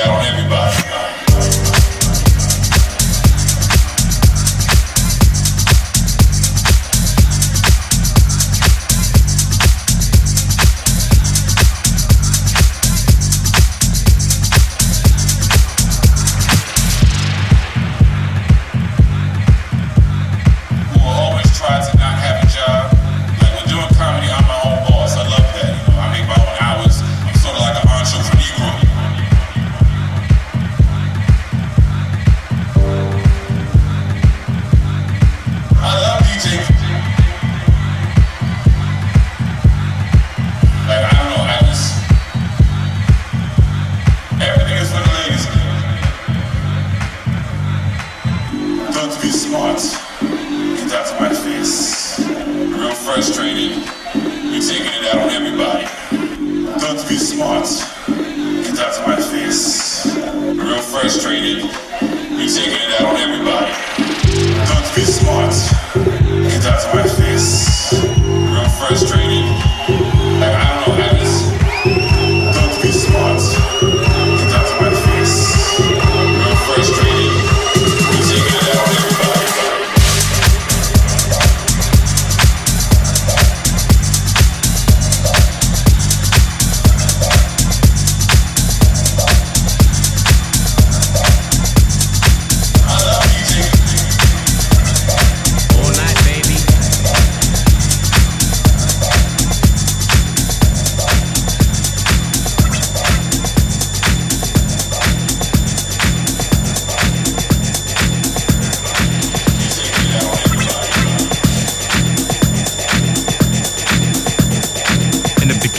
that on everybody.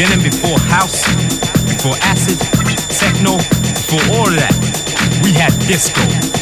Denim before house, before acid, techno, before all of that, we had disco.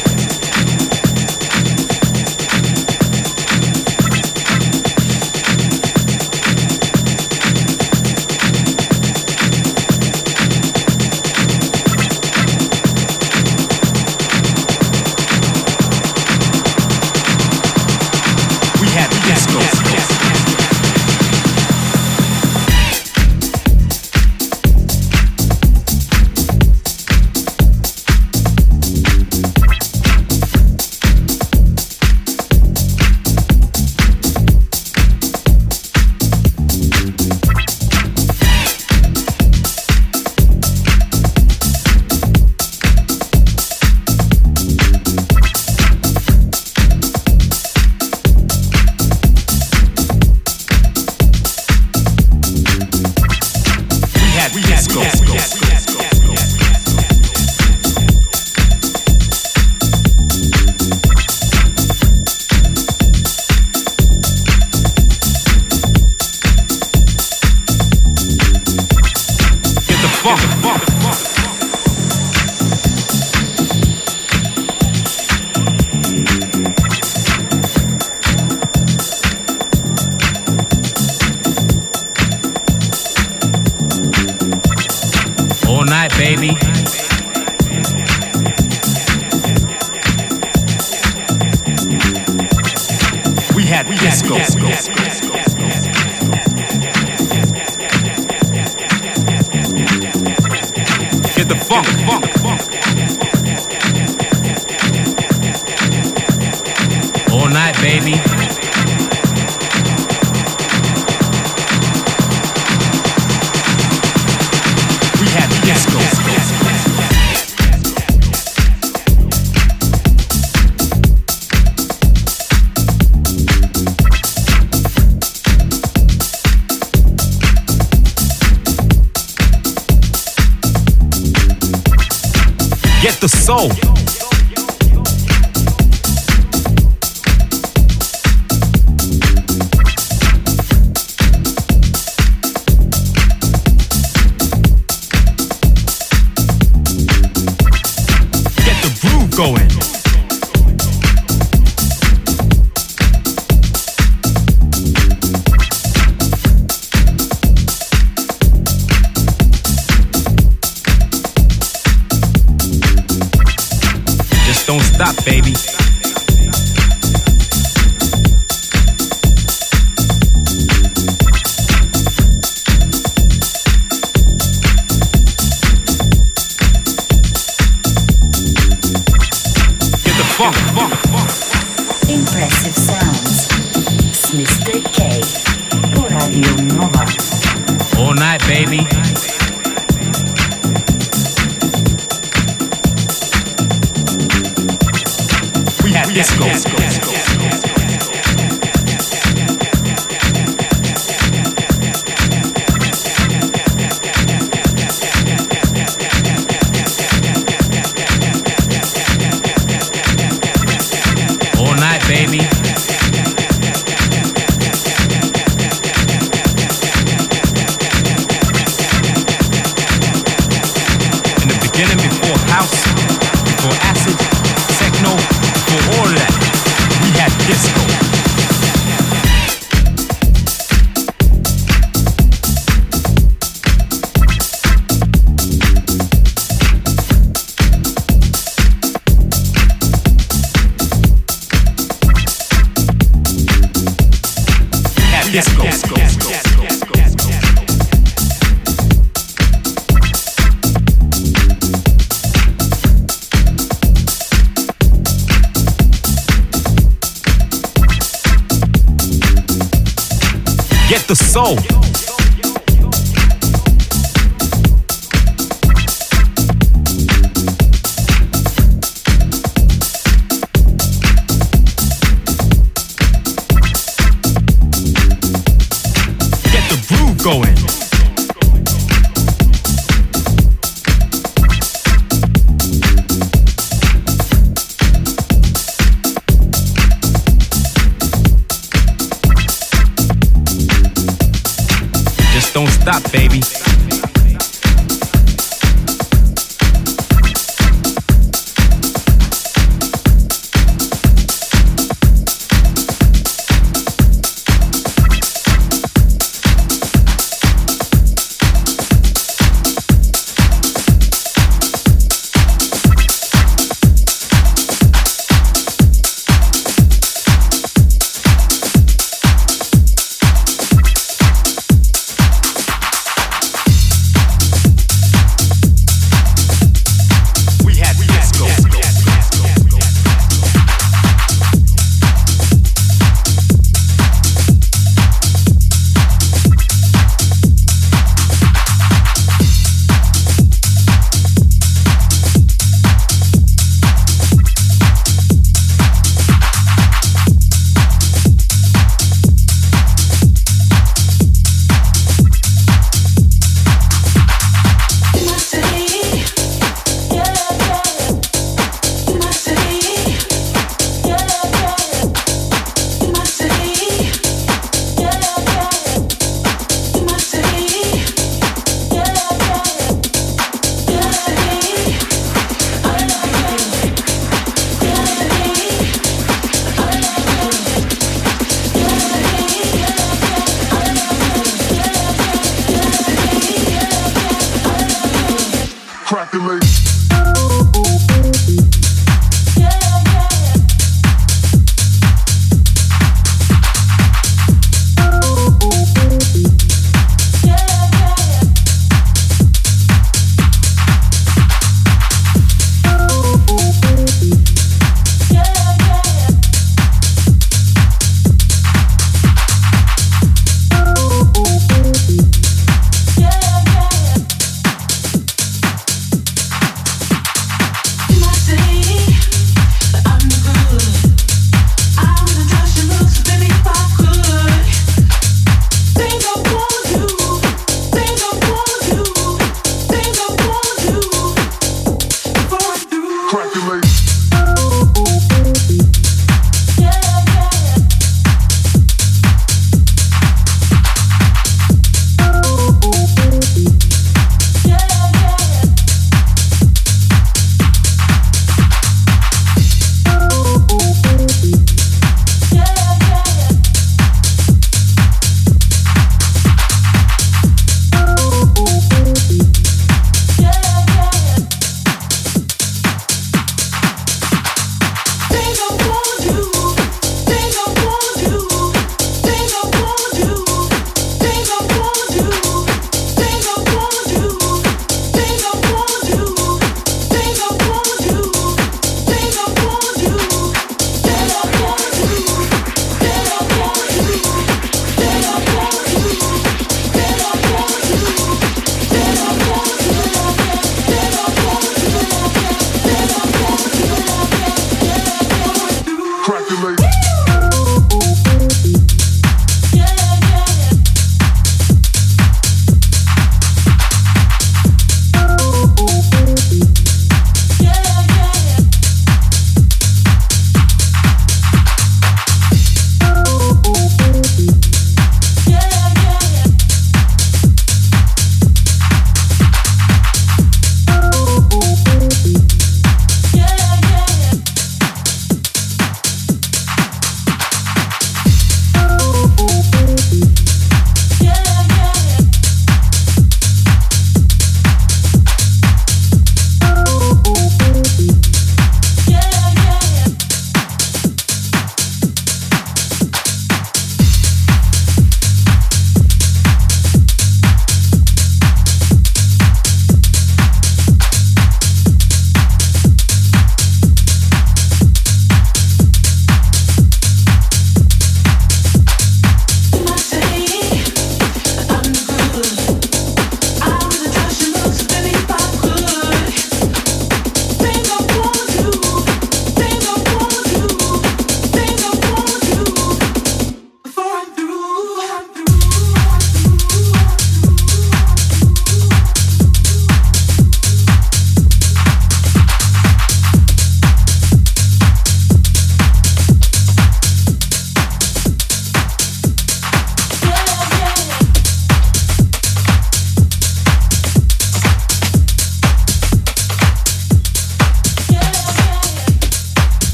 House,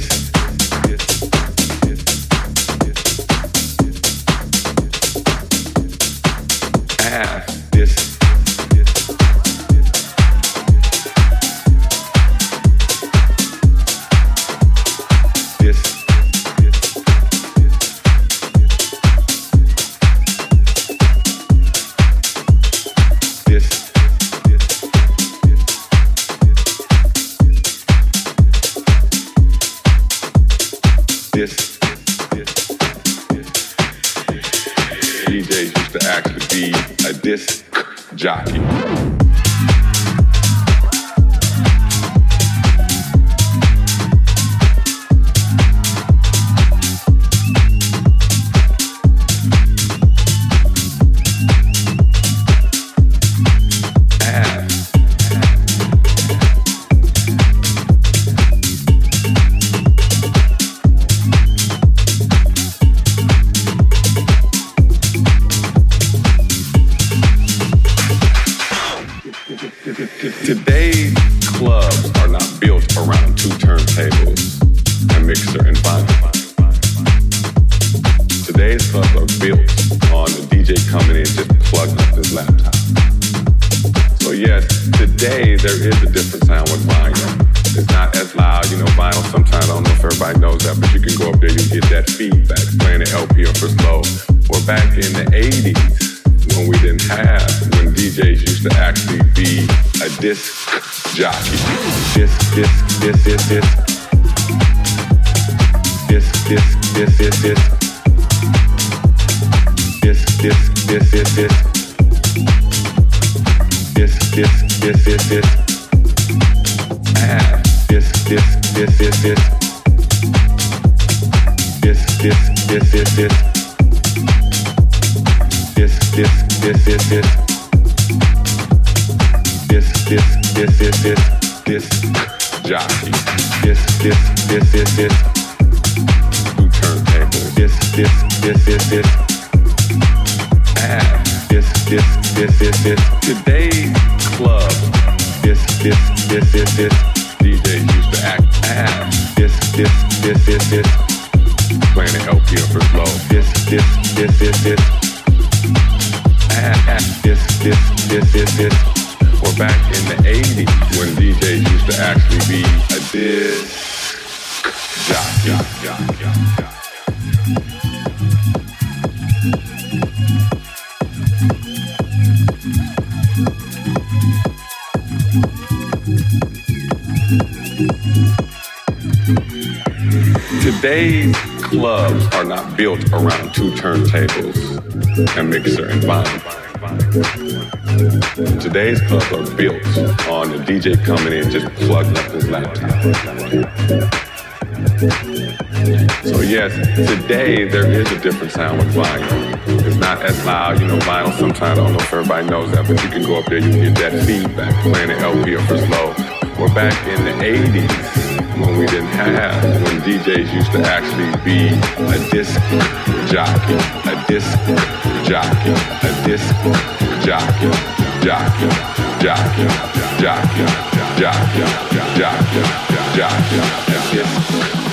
good. this, this, this, this, this. I have this, this, this, this, this. This, this, this, this, this. This, this, this, this, this. This, this, this, this, this. This jockey. This, this, this, this, this. Who turntable? This, this, this, this, this. I have this, this this, this, this, today's club, this, this, this, this, this, DJ used to act as, this, this, this, this, this, playing an LP up his low, this, this, this, this, this, ass, this, this, this, this, this, or back in the 80s when DJ used to actually be a disc jockey. Clubs are not built around two turntables, a mixer, and vinyl. Today's clubs are built on the DJ coming in just plugging up his laptop. So yes, today there is a different sound with vinyl. It's not as loud, you know, vinyl sometimes, I don't know if everybody knows that, but you can go up there, you can get that feedback playing an LP or for slow. Or back in the 80s, when we didn't have, when DJs used to actually be a disc jockey, a disc jockey, a disc jockey, jockey, jockey, jockey, jockey, jockey, jockey, a disc